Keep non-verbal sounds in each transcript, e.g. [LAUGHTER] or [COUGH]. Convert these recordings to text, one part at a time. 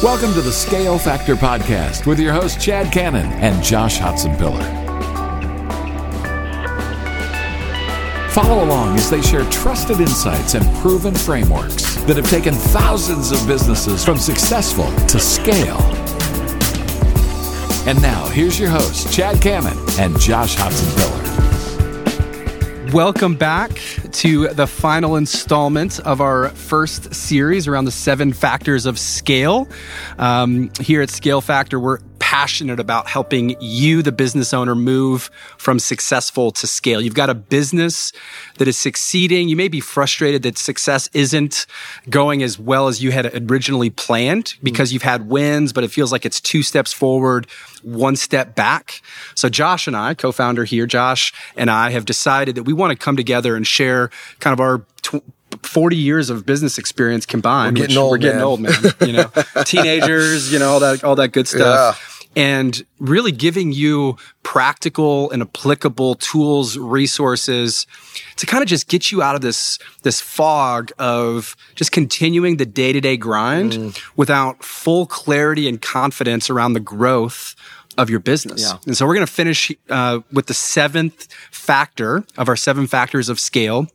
Welcome to the Scale Factor Podcast with your hosts, Chad Cannon and Josh Hotzenpiller. Follow along as they share trusted insights and proven frameworks that have taken thousands of businesses from successful to scale. And now, here's your hosts, Chad Cannon and Josh Hotzenpiller. Welcome back to the final installment of our first series around the seven factors of scale. Um, here at Scale Factor, we're passionate about helping you, the business owner, move from successful to scale. You've got a business that is succeeding. You may be frustrated that success isn't going as well as you had originally planned hmm. because you've had wins, but it feels like it's two steps forward, one step back. So Josh and I, co-founder here, Josh and I have decided that we want to come together and share kind of our tw- 40 years of business experience combined. We're getting old, we're getting man. old, man. You know, [LAUGHS] teenagers, you know, all that, all that good stuff. And really giving you practical and applicable tools, resources to kind of just get you out of this, this fog of just continuing the day to day grind Mm. without full clarity and confidence around the growth of your business. Yeah. And so we're going to finish uh, with the seventh factor of our seven factors of scale.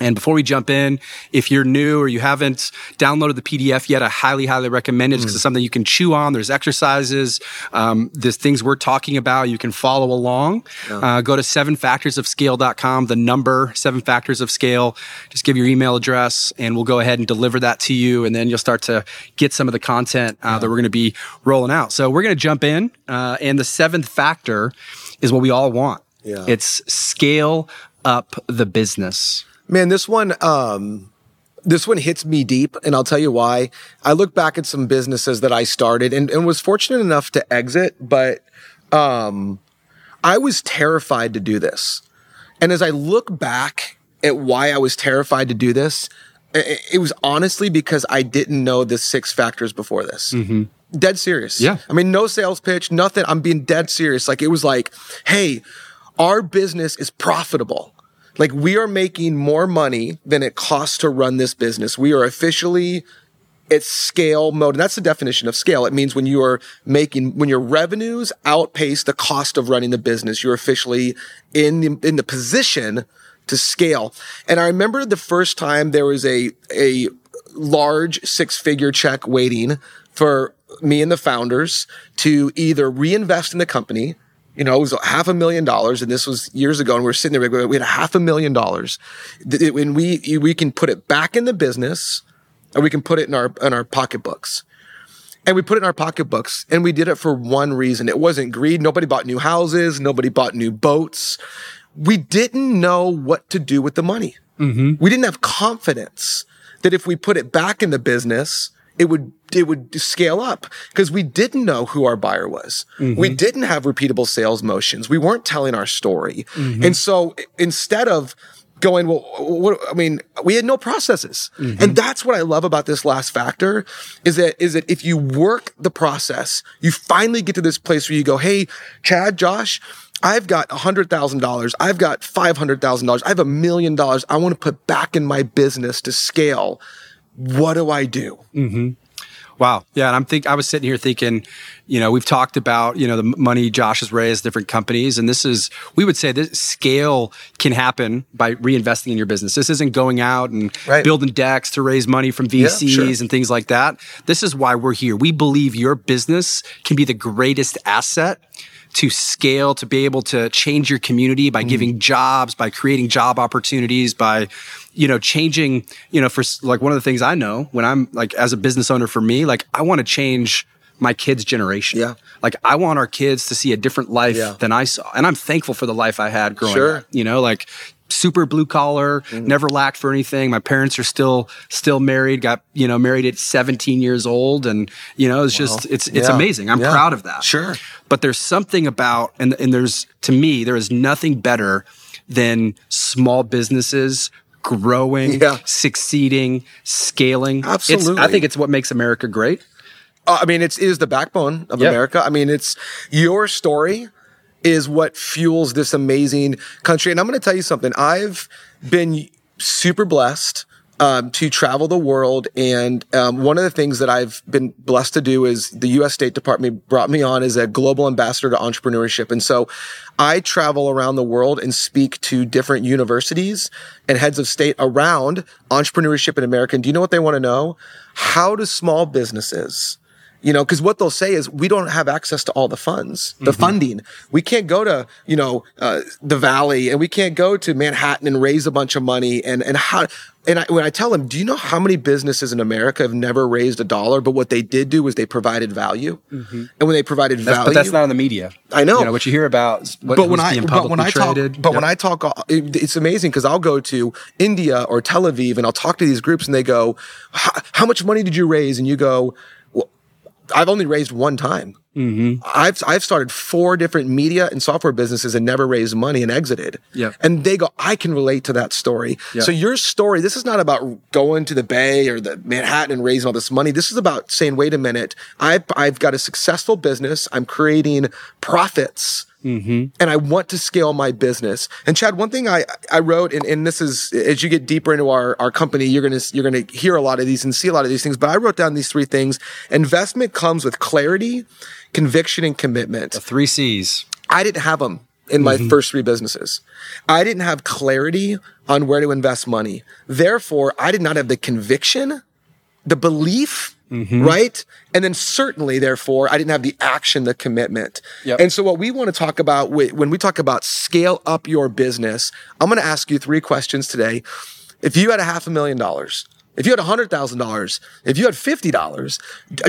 And before we jump in, if you're new or you haven't downloaded the PDF yet, I highly, highly recommend it because it's something you can chew on. There's exercises, um, there's things we're talking about. You can follow along. Uh, go to sevenfactorsofscale.com, the number seven factors of scale. Just give your email address and we'll go ahead and deliver that to you. And then you'll start to get some of the content uh, that we're going to be rolling out. So we're going to jump in. Uh, and the seventh factor is what we all want. Yeah. It's scale up the business. Man, this one, um, this one hits me deep, and I'll tell you why. I look back at some businesses that I started and, and was fortunate enough to exit, but um, I was terrified to do this. And as I look back at why I was terrified to do this, it, it was honestly because I didn't know the six factors before this. Dead serious. Yeah. I mean, no sales pitch, nothing. I'm being dead serious. Like it was like, hey, our business is profitable. Like we are making more money than it costs to run this business. We are officially at scale mode. And that's the definition of scale. It means when you are making, when your revenues outpace the cost of running the business, you're officially in the, in the position to scale. And I remember the first time there was a, a large six figure check waiting for me and the founders to either reinvest in the company you know, it was half a million dollars, and this was years ago. And we were sitting there, we had half a million dollars, and we we can put it back in the business, and we can put it in our in our pocketbooks. And we put it in our pocketbooks, and we did it for one reason. It wasn't greed. Nobody bought new houses. Nobody bought new boats. We didn't know what to do with the money. Mm-hmm. We didn't have confidence that if we put it back in the business, it would it would scale up because we didn't know who our buyer was. We mm-hmm. didn't have repeatable sales motions. We weren't telling our story. Mm-hmm. And so instead of going, well, what, I mean, we had no processes. Mm-hmm. And that's what I love about this last factor is that, is that if you work the process, you finally get to this place where you go, Hey, Chad, Josh, I've got $100,000. I've got $500,000. I have a million dollars I want to put back in my business to scale. What do I do? Mm-hmm. Wow. Yeah. And I'm think I was sitting here thinking, you know, we've talked about, you know, the money Josh has raised different companies. And this is, we would say this scale can happen by reinvesting in your business. This isn't going out and Right. building decks to raise money from VCs sure. and things like that. This is why we're here. We believe your business can be the greatest asset to scale, to be able to change your community by giving jobs, by creating job opportunities, by, you know, changing, you know, for like one of the things I know when I'm like as a business owner for me, like I want to change my kids' generation. Yeah. Like I want our kids to see a different life Yeah. than I saw. And I'm thankful for the life I had growing Sure. up. You know, like super blue collar, mm-hmm. never lacked for anything. My parents are still still married, got, you know, married at 17 years old and you know, it's just it's it's Yeah. amazing. I'm Yeah. proud of that. Sure. But there's something about and and there's to me there is nothing better than small businesses growing, Yeah. succeeding, scaling. It's- Absolutely. I think it's what makes America great. Uh, I mean, it's it is the backbone of Yeah. America. I mean, it's your story is what fuels this amazing country. And I'm going to tell you something. I've been super blessed um, to travel the world. And um, one of the things that I've been blessed to do is the U.S. State Department brought me on as a global ambassador to entrepreneurship. And so I travel around the world and speak to different universities and heads of state around entrepreneurship in America. And do you know what they want to know? How do small businesses you know, because what they'll say is we don't have access to all the funds, the mm-hmm. funding. We can't go to, you know, uh, the Valley and we can't go to Manhattan and raise a bunch of money. And, and how, and I, when I tell them, do you know how many businesses in America have never raised a dollar? But what they did do was they provided value. Mm-hmm. And when they provided that's, value. But that's not in the media. I know. You know what you hear about, what, but when I, but when I talk, but when I talk, uh, it's amazing because I'll go to India or Tel Aviv and I'll talk to these groups and they go, how much money did you raise? And you go, I've only raised one time. Mm-hmm. I've I've started four different media and software businesses and never raised money and exited. Yeah. And they go, I can relate to that story. Yeah. So your story, this is not about going to the Bay or the Manhattan and raising all this money. This is about saying, wait a minute, I've I've got a successful business. I'm creating profits Mm-hmm. And I want to scale my business. And Chad, one thing I, I wrote, and, and this is as you get deeper into our, our company, you're gonna you're gonna hear a lot of these and see a lot of these things. But I wrote down these three things. Investment comes with clarity, conviction, and commitment. The three C's. I didn't have them in my mm-hmm. first three businesses. I didn't have clarity on where to invest money. Therefore, I did not have the conviction, the belief, Mm-hmm. Right. And then certainly, therefore, I didn't have the action, the commitment. Yep. And so what we want to talk about when we talk about scale up your business, I'm going to ask you three questions today. If you had a half a million dollars, if you had a hundred thousand dollars, if you had fifty dollars,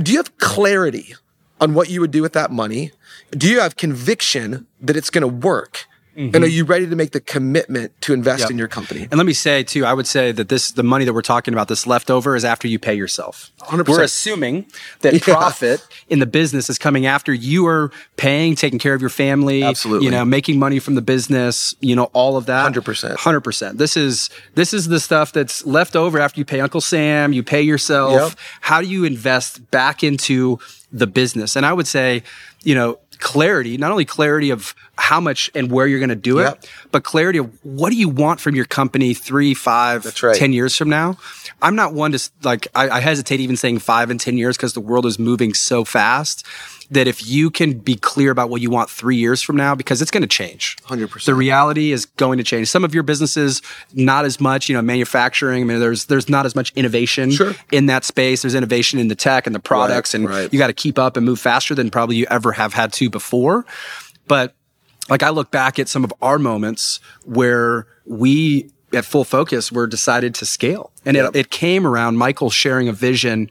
do you have clarity on what you would do with that money? Do you have conviction that it's going to work? Mm-hmm. And are you ready to make the commitment to invest yep. in your company? And let me say too, I would say that this the money that we're talking about, this leftover, is after you pay yourself. 100%. We're assuming that [LAUGHS] yeah. profit in the business is coming after you are paying, taking care of your family, absolutely, you know, making money from the business, you know, all of that. Hundred percent, hundred percent. This is this is the stuff that's left over after you pay Uncle Sam, you pay yourself. Yep. How do you invest back into the business? And I would say, you know, clarity, not only clarity of how much and where you're going to do it, yep. but clarity of what do you want from your company three, five, right. ten years from now. I'm not one to like, I, I hesitate even saying five and 10 years because the world is moving so fast that if you can be clear about what you want three years from now, because it's going to change. 100%. The reality is going to change. Some of your businesses, not as much, you know, manufacturing. I mean, there's, there's not as much innovation sure. in that space. There's innovation in the tech and the products, right, and right. you got to keep up and move faster than probably you ever have had to before. But like I look back at some of our moments where we at full focus were decided to scale. And yep. it, it came around Michael sharing a vision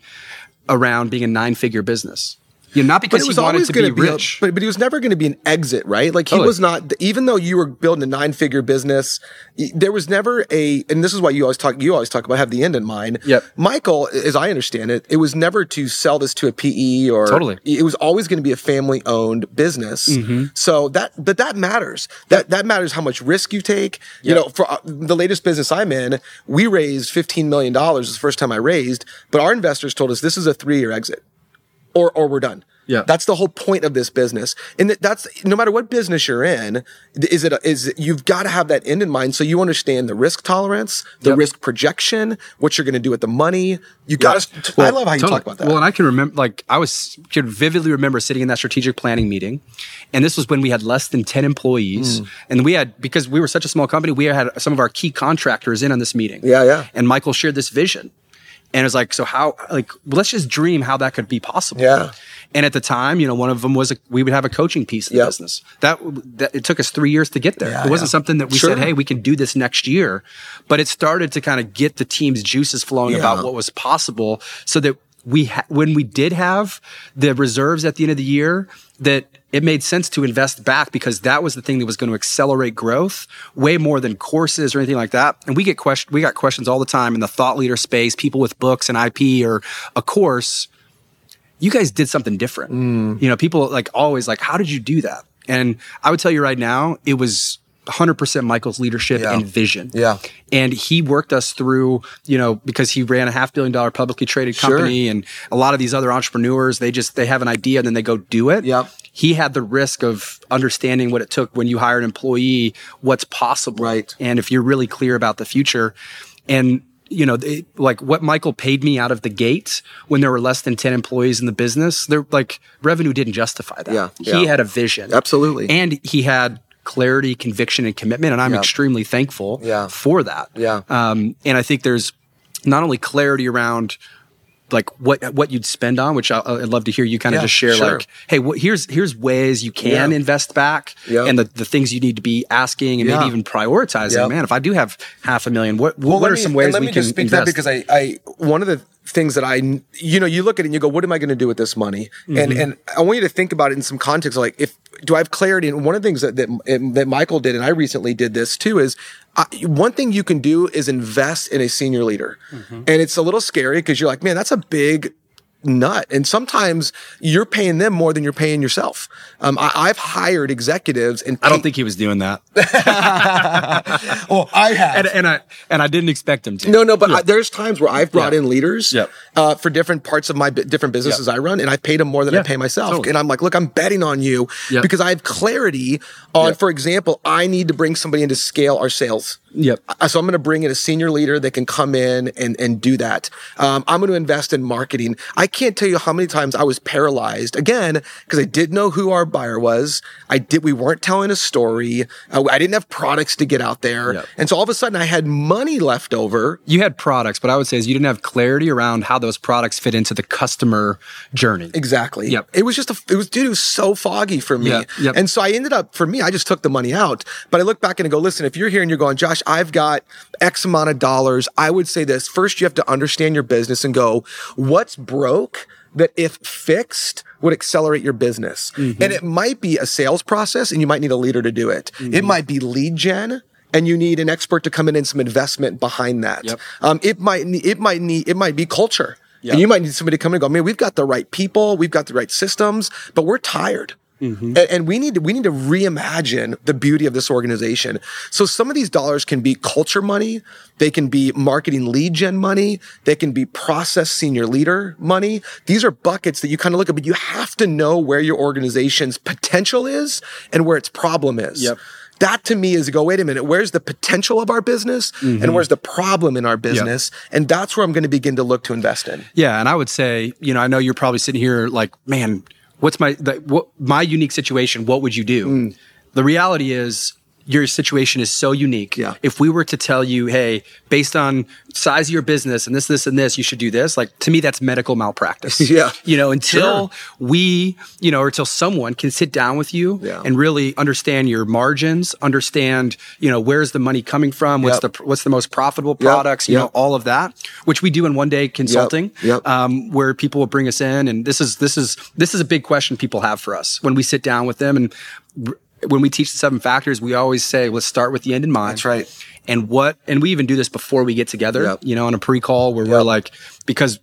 around being a nine figure business. You know, not because he wanted to be, be rich, a, but, but he was never going to be an exit, right? Like he was not. Even though you were building a nine-figure business, there was never a. And this is why you always talk. You always talk about have the end in mind. Yep. Michael, as I understand it, it was never to sell this to a PE or totally. It was always going to be a family-owned business. Mm-hmm. So that, but that matters. That that matters how much risk you take. Yep. You know, for uh, the latest business I'm in, we raised fifteen million dollars. the first time I raised, but our investors told us this is a three-year exit or or we're done. Yeah. That's the whole point of this business. And that's no matter what business you're in, is it a, is you've got to have that end in mind so you understand the risk tolerance, the yep. risk projection, what you're going to do with the money. You got to well, I love how you totally. talk about that. Well, and I can remember like I was could vividly remember sitting in that strategic planning meeting. And this was when we had less than 10 employees. Mm. And we had because we were such a small company, we had some of our key contractors in on this meeting. Yeah, yeah. And Michael shared this vision. And it was like, so how, like, let's just dream how that could be possible. Yeah. And at the time, you know, one of them was a, we would have a coaching piece in yep. the business. That, that it took us three years to get there. Yeah, it wasn't yeah. something that we sure. said, hey, we can do this next year. But it started to kind of get the team's juices flowing yeah. about what was possible so that we, ha- when we did have the reserves at the end of the year, that it made sense to invest back because that was the thing that was going to accelerate growth way more than courses or anything like that. And we get question, we got questions all the time in the thought leader space, people with books and IP or a course you guys did something different. Mm. You know, people like always like, how did you do that? And I would tell you right now, it was 100% Michael's leadership yeah. and vision. Yeah. And he worked us through, you know, because he ran a half billion dollar publicly traded company sure. and a lot of these other entrepreneurs, they just, they have an idea and then they go do it. Yep. He had the risk of understanding what it took when you hire an employee, what's possible. Right. And if you're really clear about the future and you know, they, like what Michael paid me out of the gate when there were less than 10 employees in the business, there like revenue didn't justify that. Yeah, He yeah. had a vision. Absolutely. And he had clarity, conviction, and commitment. And I'm Yeah. extremely thankful Yeah. for that. Yeah. Um, and I think there's not only clarity around like what what you'd spend on, which I, I'd love to hear you kind of Yeah, just share. sure. Like, hey, what, here's here's ways you can Yeah. invest back, Yeah. and the, the things you need to be asking and Yeah. maybe even prioritizing. Yeah. Man, if I do have half a million, what what, let are me- some ways let we me can just speak invest? to that because I, I one of the things that I you know you look at it and you go what am I going to do with this money and Mm-hmm. and I want you to think about it in some context like if do I have clarity and one of the things that that, that Michael did and I recently did this too is I, one thing you can do is invest in a senior leader Mm-hmm. and it's a little scary because you're like man that's a big nut. And sometimes you're paying them more than you're paying yourself. Um, I, I've hired executives and I don't think he was doing that, [LAUGHS] [LAUGHS] Oh, I have. and, and I and I didn't expect him to. No, no, but I, there's times where I've brought Yeah. in leaders Yep. uh, for different parts of my bu- different businesses I run, and I paid them more than I pay myself. totally. And I'm like, look, I'm betting on you Yep. because I have clarity on, Yep. for example, I need to bring somebody in to scale our sales. Yep. Uh, So I'm going to bring in a senior leader that can come in and, and do that. Um, I'm going to invest in marketing. I can't tell you how many times I was paralyzed again because I didn't know who our buyer was. I did. We weren't telling a story. Uh, I didn't have products to get out there, Yep. and so all of a sudden I had money left over. You had products, but I would say is you didn't have clarity around how those products fit into the customer journey. Exactly. Yep. It was just a, it was, dude, it was so foggy for me. Yeah, yep. And so I ended up, for me, I just took the money out. But I look back and I go, listen, if you're here and you're going, Josh, I've got X amount of dollars, I would say this. First, you have to understand your business and go, what's broke that if fixed would accelerate your business? Mm-hmm. And it might be a sales process and you might need a leader to do it. Mm-hmm. It might be lead gen and you need an expert to come in and some investment behind that. Yep. Um, it might, it might need, it might be culture. Yep. And you might need somebody to come in and go, man, we've got the right people, we've got the right systems, but we're tired. Mm-hmm. And, and we need to we need to reimagine the beauty of this organization. So some of these dollars can be culture money, they can be marketing lead gen money, they can be process senior leader money. These are buckets that you kind of look at, but you have to know where your organization's potential is and where its problem is. Yep. That to me is go, wait a minute, where's the potential of our business and mm-hmm. where's the problem in our business? And that's where I'm going to begin to look to invest in. Yeah, and I would say, you know, I know you're probably sitting here like, man, what's my the, what my unique situation? What would you do? Mm. The reality is your situation is so unique. Yeah. If we were to tell you, hey, based on size of your business and this, this, and this, you should do this. Like to me, that's medical malpractice. [LAUGHS] Yeah. You know, until Sure. we, you know, or until someone can sit down with you Yeah. and really understand your margins, understand, you know, where's the money coming from, what's Yep. the what's the most profitable Yep. products, you Yep. know, all of that, which we do in one day consulting Yep. um, where people will bring us in, and this is this is this is a big question people have for us when we sit down with them, and when we teach the seven factors, we always say, let's start with the end in mind. That's right. And what, and we even do this before we get together, Yep. you know, on a pre-call where we're like, because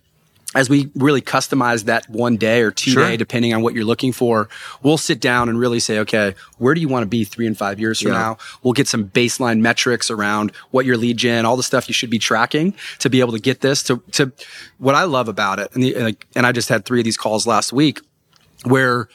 as we really customize that one day or two Sure. day, depending on what you're looking for, we'll sit down and really say, okay, where do you want to be three and five years from Yeah. now? We'll get some baseline metrics around what your lead gen, all the stuff you should be tracking to be able to get this to, to what I love about it. And the, like, and I just had three of these calls last week where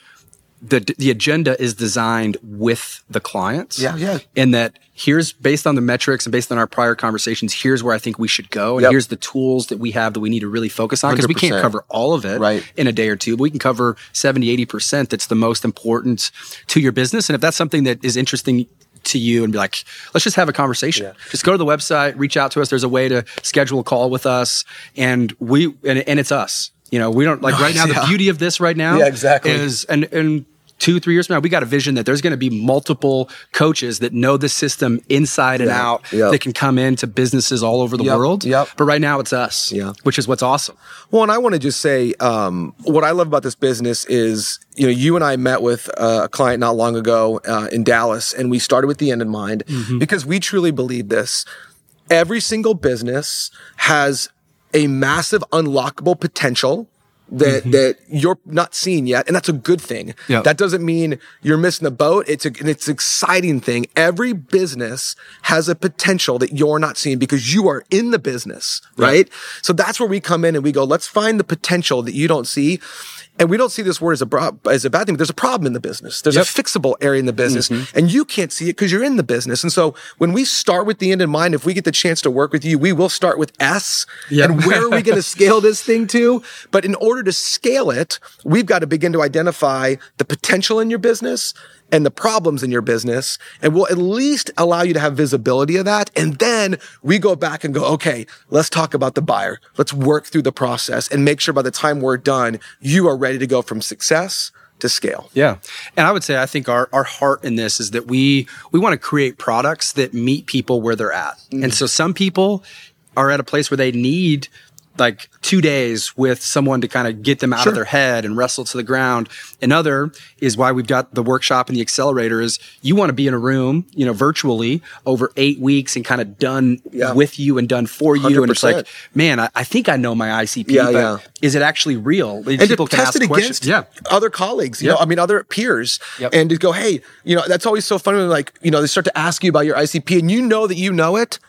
the the agenda is designed with the clients. Yeah, yeah. And that here's based on the metrics and based on our prior conversations, here's where I think we should go. And Yep. here's the tools that we have that we need to really focus on because we can't cover all of it Right. in a day or two, but we can cover 70, 80% that's the most important to your business. And if that's something that is interesting to you and be like, let's just have a conversation. Just go to the website, reach out to us. There's a way to schedule a call with us and we, and, and it's us. You know, we don't like right [LAUGHS] now, Yeah. the beauty of this right now Yeah, exactly. is, and, and two, three years from now, we got a vision that there's going to be multiple coaches that know the system inside and Yeah. out Yep. that can come into businesses all over the Yep. world. Yep. But right now it's us, Yeah. which is what's awesome. Well, and I want to just say, um, what I love about this business is, you know, you and I met with a client not long ago uh, in Dallas, and we started with the end in mind because we truly believe this. Every single business has a massive unlockable potential that mm-hmm. that you're not seeing yet, and that's a good thing. Yeah. That doesn't mean you're missing the boat. It's a, it's an exciting thing. Every business has a potential that you're not seeing because you are in the business, right? So that's where we come in and we go, let's find the potential that you don't see. And we don't see this word as a bro- as a bad thing, but there's a problem in the business. There's Yep. a fixable area in the business, mm-hmm. and you can't see it because you're in the business. And so when we start with the end in mind, if we get the chance to work with you, we will start with S. Yep. And where are we going [LAUGHS] to scale this thing to? But in order to scale it, we've got to begin to identify the potential in your business and the problems in your business. And we'll at least allow you to have visibility of that. And then we go back and go, okay, let's talk about the buyer. Let's work through the process and make sure by the time we're done, you are ready to go from success to scale. Yeah. And I would say I think our, our heart in this is that we we want to create products that meet people where they're at. Mm-hmm. And so some people are at a place where they need like two days with someone to kind of get them out Sure. of their head and wrestle to the ground. Another is why we've got the workshop and the accelerator is you want to be in a room, you know, virtually over eight weeks and kind of done Yeah. with you and done for you. And it's like, man, I, I think I know my ICP, Yeah, but yeah. is it actually real? and People to can test ask it questions. against Yeah. other colleagues, you know, I mean, other peers, Yep. and to go, hey, you know, that's always so funny when like, you know, they start to ask you about your ICP, and you know that you know it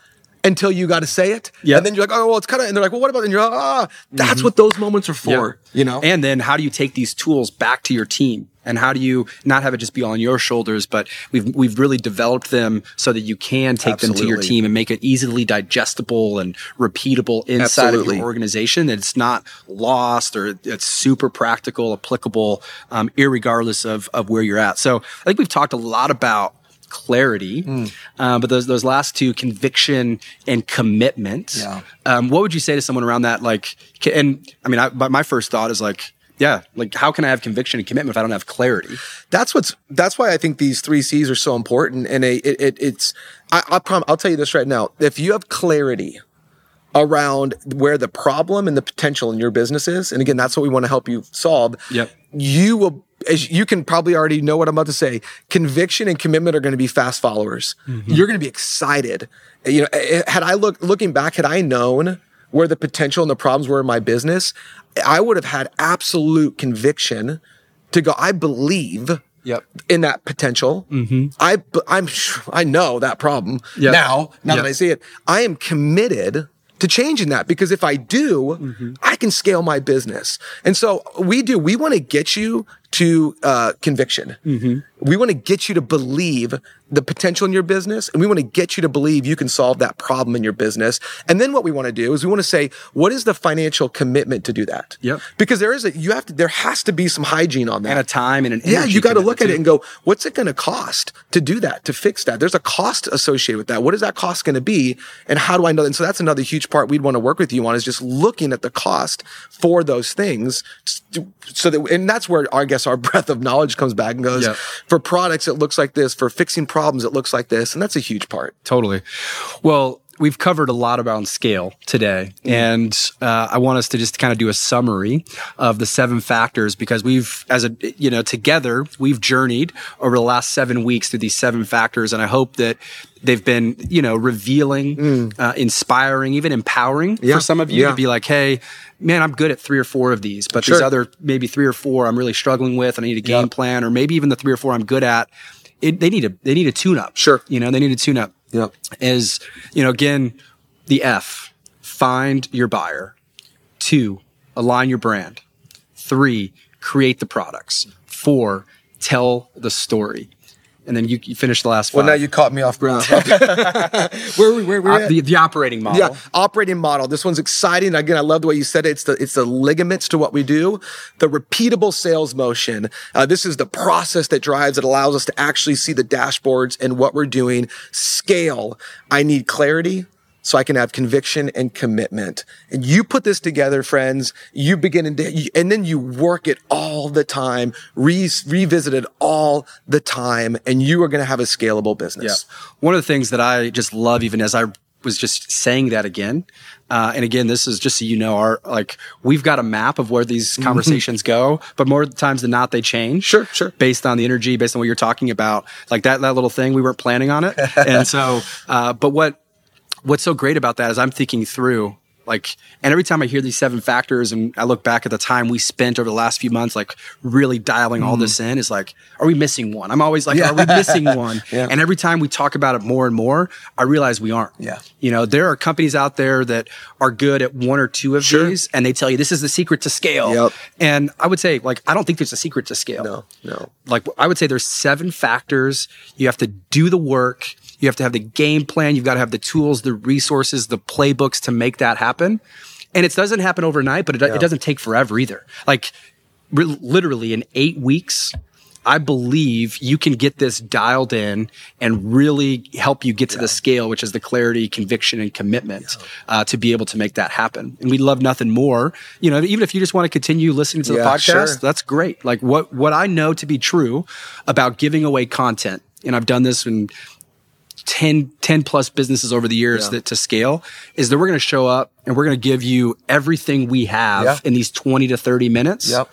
until you got to say it, Yeah. and then you're like, oh, well, it's kind of, and they're like, well, what about? And you're like, ah, that's what those moments are for, Yeah. you know. And then how do you take these tools back to your team? And how do you not have it just be on your shoulders, but we've we've really developed them so that you can take them to your team and make it easily digestible and repeatable inside of your organization. That it's not lost or it's super practical, applicable, um, irregardless of of where you're at. So I think we've talked a lot about clarity, Hmm. um, but those those last two, conviction and commitment. Yeah. Um, what would you say to someone around that? Like, and I mean, I, but my first thought is like, yeah, like how can I have conviction and commitment if I don't have clarity? that's what's that's why I think these three C's are so important. And a, it, it it's I, I prom, I'll tell you this right now: if you have clarity around where the problem and the potential in your business is, and again, that's what we want to help you solve. Yep. You will, as you can probably already know what I'm about to say. Conviction and commitment are going to be fast followers. Mm-hmm. You're going to be excited. You know, eh, eh, had I look looking back, had I known where the potential and the problems were in my business, I would have had absolute conviction to go. I believe Yep. in that potential. Mm-hmm. I, b- I'm, I know that problem Yep. now. Now Yep. that I see it, I am committed to changing that because if I do, mm-hmm. I can scale my business. And so we do. We want to get you to uh, conviction. We want to get you to believe the potential in your business, and we want to get you to believe you can solve that problem in your business. And then what we want to do is we want to say, what is the financial commitment to do that? Yep. Because there is a you have to there has to be some hygiene on that And a time and an yeah, you got to look at commitment it and go, what's it going to cost to do that, to fix that? There's a cost associated with that. What is that cost going to be? And how do I know? And so that's another huge part we'd want to work with you on is just looking at the cost for those things. So that, and that's where our I guess our breadth of knowledge comes back and goes, Yep. for products, it looks like this. For fixing problems, it looks like this. And that's a huge part. Totally. Well, we've covered a lot about scale today, and uh, I want us to just kind of do a summary of the seven factors because we've, as a you know, together we've journeyed over the last seven weeks through these seven factors, and I hope that they've been you know revealing, uh, inspiring, even empowering Yeah. for some of you Yeah. to be like, hey. Man, I'm good at three or four of these, but these other maybe three or four I'm really struggling with. and I need a game Yep. plan, or maybe even the three or four I'm good at. It, they need a they need a tune up. Sure. you know they need a tune up Yep. is, you know, again, the F, find your buyer. Two, align your brand. Three, create the products. Four, tell the story. And then you, you finish the last five. Well, now you caught me off guard. [LAUGHS] where we where Uh, the, the operating model. Yeah, operating model. This one's exciting. Again, I love the way you said it. It's the it's the ligaments to what we do. The repeatable sales motion. Uh, this is the process that drives. It allows us to actually see the dashboards and what we're doing. Scale. I need clarity. So I can have conviction and commitment. And you put this together, friends. You begin and, and then you work it all the time, re, revisit it all the time, and you are going to have a scalable Yeah. business. One of the things that I just love, even as I was just saying that again, uh, and again, this is just so you know, our like we've got a map of where these conversations go, but more times than not, they change. Sure, sure. Based on the energy, based on what you're talking about, like that that little thing, we weren't planning on it, [LAUGHS] and so, uh, but what what's so great about that is I'm thinking through Like, and every time I hear these seven factors and I look back at the time we spent over the last few months, like really dialing all this mm-hmm. in, is like, are we missing one? I'm always like, are we missing [LAUGHS] one? Yeah. And every time we talk about it more and more, I realize we aren't. Yeah. You know, there are companies out there that are good at one or two of Sure. these, and they tell you this is the secret to scale. Yep. And I would say, like, I don't think there's a secret to scale No, no. like I would say there's seven factors. You have to do the work. You have to have the game plan. You've got to have the tools, the resources, the playbooks to make that happen. And it doesn't happen overnight, but it, it doesn't take forever either. Like re- literally in eight weeks, I believe you can get this dialed in and really help you get to the scale, which is the clarity, conviction, and commitment uh, to be able to make that happen. And we'd love nothing more. You know, even if you just want to continue listening to the podcast, sure. that's great. Like what what I know to be true about giving away content, and I've done this in 10, 10 plus businesses over the years Yeah. that to scale, is that we're going to show up and we're going to give you everything we have Yeah. in these 20 to 30 minutes. Yep.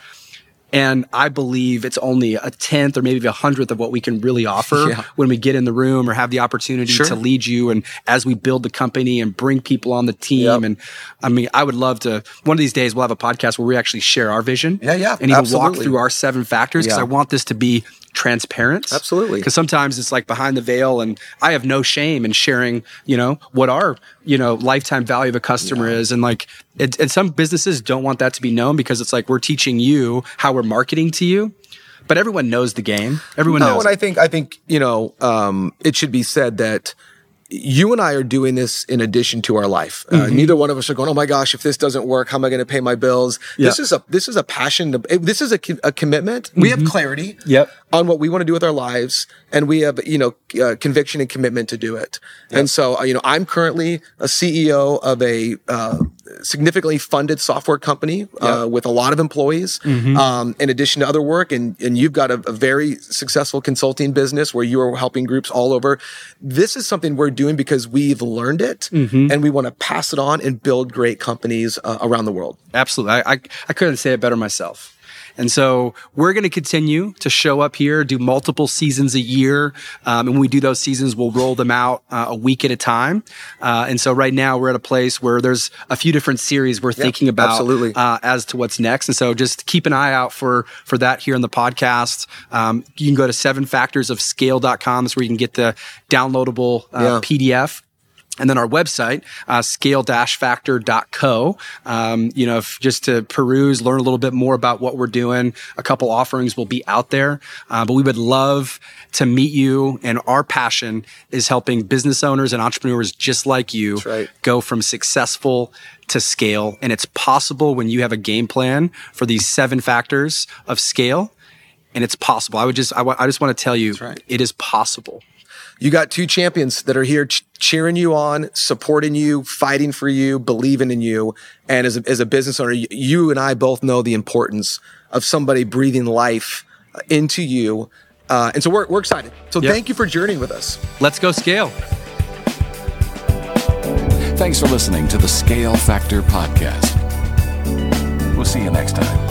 And I believe it's only a tenth or maybe a hundredth of what we can really offer [LAUGHS] Yeah. when we get in the room or have the opportunity Sure. to lead you and as we build the company and bring people on the team. Yep. And I mean, I would love to, one of these days we'll have a podcast where we actually share our vision. Yeah, yeah, And even walk through our seven factors because Yeah. I want this to be transparent. Absolutely. Because sometimes it's like behind the veil and I have no shame in sharing, you know, what our, you know, lifetime value of a customer is. And like, it, and some businesses don't want that to be known because it's like we're teaching you how we're marketing to you. But everyone knows the game. Everyone No, knows. and I think I think you know um, it should be said that you and I are doing this in addition to our life. Uh, Mm-hmm. neither one of us are going, "Oh my gosh, if this doesn't work, how am I going to pay my bills?" This is a this is a passion. To, this is a, a commitment. We have clarity. Mm-hmm. Yep. On what we want to do with our lives, and we have you know uh, conviction and commitment to do it. And so uh, you know, I'm currently a CEO of a uh, significantly funded software company uh, with a lot of employees, Mm-hmm. um, in addition to other work. And and you've got a, a very successful consulting business where you are helping groups all over. This is something we're doing because we've learned it, Mm-hmm. and we want to pass it on and build great companies uh, around the world. Absolutely. I, I, I couldn't say it better myself. And so we're going to continue to show up here, do multiple seasons a year. Um, and when we do those seasons, we'll roll them out uh, a week at a time. Uh, and so right now we're at a place where there's a few different series we're thinking about absolutely. uh, as to what's next. And so just keep an eye out for, for that here in the podcast. Um, you can go to seven factors of sevenfactorsofscale.com. That's where you can get the downloadable uh, PDF. And then our website, uh, scale-factor.co, um, you know, if just to peruse, learn a little bit more about what we're doing. A couple offerings will be out there. Uh, but we would love to meet you. And our passion is helping business owners and entrepreneurs just like you right. go from successful to scale. And it's possible when you have a game plan for these seven factors of scale. And it's possible. I would just, I just want to tell you, right. it is possible. You got two champions that are here ch- cheering you on, supporting you, fighting for you, believing in you. And as a, as a business owner, y- you and I both know the importance of somebody breathing life uh, into you. Uh, and so we're, we're excited. So Yeah. thank you for journeying with us. Let's go scale. Thanks for listening to the Scale Factor Podcast. We'll see you next time.